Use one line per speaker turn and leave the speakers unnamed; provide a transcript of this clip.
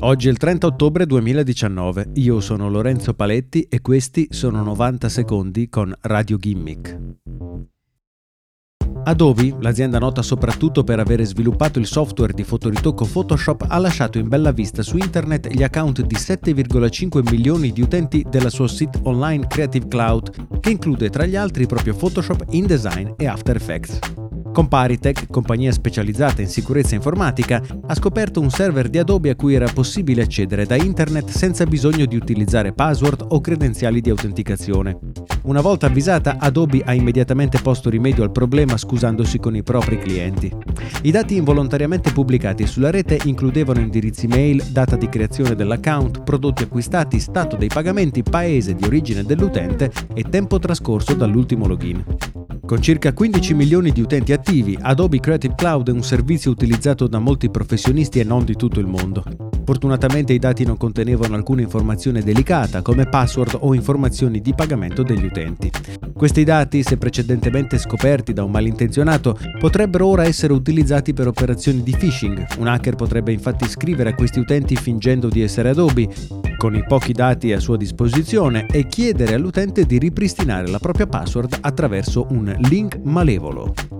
Oggi è il 30 ottobre 2019, io sono Lorenzo Paletti e questi sono 90 secondi con Radio Gimmick. Adobe, l'azienda nota soprattutto per aver sviluppato il software di fotoritocco Photoshop, ha lasciato in bella vista su internet gli account di 7,5 milioni di utenti della sua site online Creative Cloud, che include tra gli altri proprio Photoshop, InDesign e After Effects. Comparitech, compagnia specializzata in sicurezza informatica, ha scoperto un server di Adobe a cui era possibile accedere da internet senza bisogno di utilizzare password o credenziali di autenticazione. Una volta avvisata, Adobe ha immediatamente posto rimedio al problema scusandosi con i propri clienti. I dati involontariamente pubblicati sulla rete includevano indirizzi mail, data di creazione dell'account, prodotti acquistati, stato dei pagamenti, paese di origine dell'utente e tempo trascorso dall'ultimo login. Con circa 15 milioni di utenti attivi, Adobe Creative Cloud è un servizio utilizzato da molti professionisti e non di tutto il mondo. Fortunatamente i dati non contenevano alcuna informazione delicata come password o informazioni di pagamento degli utenti. Questi dati, se precedentemente scoperti da un malintenzionato, potrebbero ora essere utilizzati per operazioni di phishing. Un hacker potrebbe infatti scrivere a questi utenti fingendo di essere Adobe, con i pochi dati a sua disposizione e chiedere all'utente di ripristinare la propria password attraverso un link malevolo.